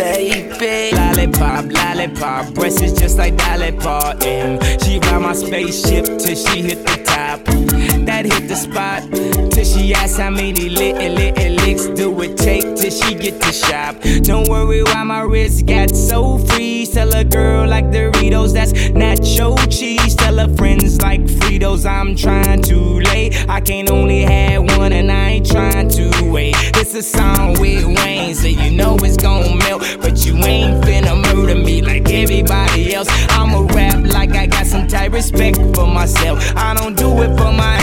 baby. Lollipop, lollipop, breasts is just like lollipop. And she ride my spaceship till she hit the top. Hit the spot till she asks how many lit, lit, licks do it take till she get to shop. Don't worry why my wrist got so free. Tell a girl like Doritos, that's nacho cheese. Tell her friends like Fritos, I'm trying to lay. I can't only have one and I ain't trying to wait. It's a song with Wayne, so you know it's gon' melt. But you ain't finna murder me like everybody else. I'ma rap like I got some type respect for myself. I don't do it for my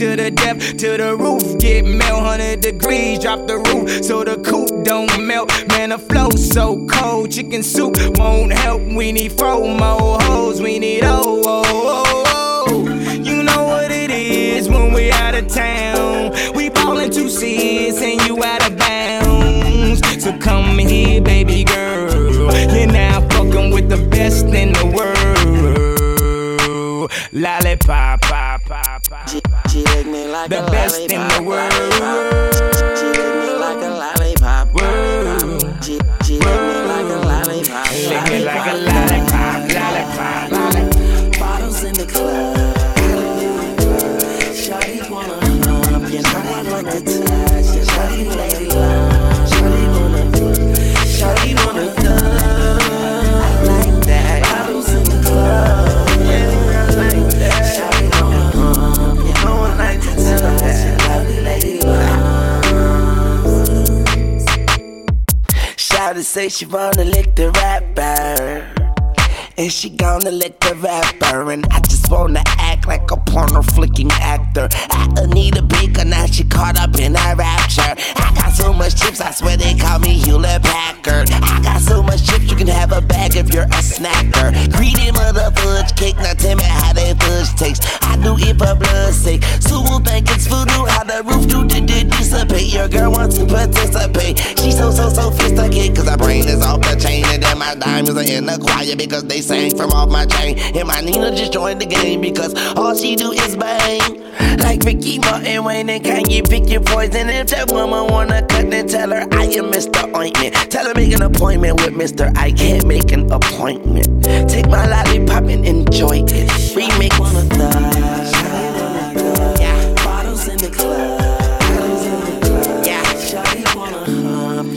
to the depth, to the roof. Get melt 100 degrees, drop the roof so the coop don't melt. Man, the flow so cold. Chicken soup won't help. We need four more hoes. We need oh oh oh oh. You know what it is when we out of town. We ballin' two C's and you out of bounds. So come here, baby girl. You're now fucking with the best in the world. Lollipop, pop, pop, pop. She, she lick me like The a best in the world. lollipop. She lick me like a lollipop. lollipop. She, she lick me like a lollipop. Lick me like a lollipop, lollipop, lollipop. Bottles in the club. Shawty wanna hump, you know I like to touch. Shawty lady Shawty say she wanna lick the rapper. And she gonna lick the rapper. And I just wanna act like a porno flicking actor. I need a baker, now she caught up in a rapture. I got so much chips, I swear they call me Hewlett Packard. I got so much chips, you can have a bag if you're a snacker. Greedy mother fudge cake, now tell me how that fudge tastes I do it for blood's sake So will think it's voodoo, how the roof. Do did dissipate. Your girl wants to participate. She so so sophisticated Cause her brain is off the chain. And then my diamonds are in the choir Because they sang from off my chain. And my Nina just joined the game Because all she do is bang. Like Ricky Martin, Wayne and Kanye Pick your poison. If that woman wanna cut then tell her I am Mr. Ointment. Tell her make an appointment with Mr. I can't make an appointment. Take my lollipop and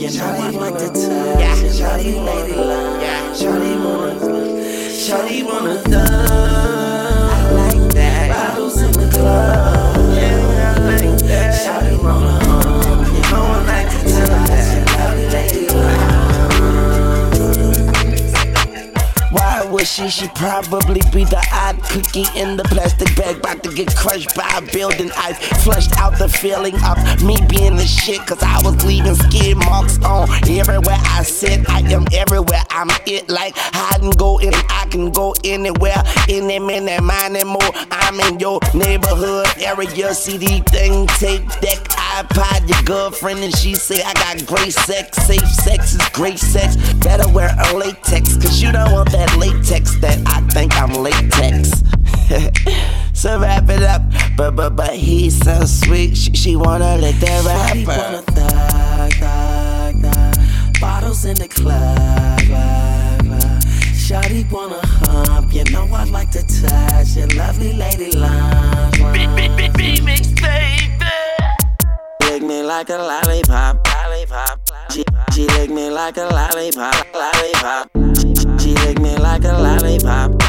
you know I like to touch. Yeah. Shawty lady love. Yeah. Shawty wanna, Shawty wanna thug. Why she? She probably be the odd cookie in the plastic bag, about to get crushed by a building. I flushed out the feeling of me being the shit, cause I was leaving skid marks on everywhere I sit. I am everywhere, I'm it like hide and go, and I can go anywhere. Any minute, mine and more. I'm in your neighborhood area, See CD thing, tape deck, iPod, your girlfriend, and she say I got great sex. Safe sex is great sex. Better wear a latex, cause you don't want that latex that I think I'm latex. so wrap it up, but but but he's so sweet. She, she wanna lick that rapper. wanna thug, thug, thug. Bottles in the club, club, club. Shawty wanna hump, you know I like to touch your lovely lady lungs. Like a lollipop, lollipop. She, she lick me like a lollipop, lollipop. She, she lick me like a lollipop.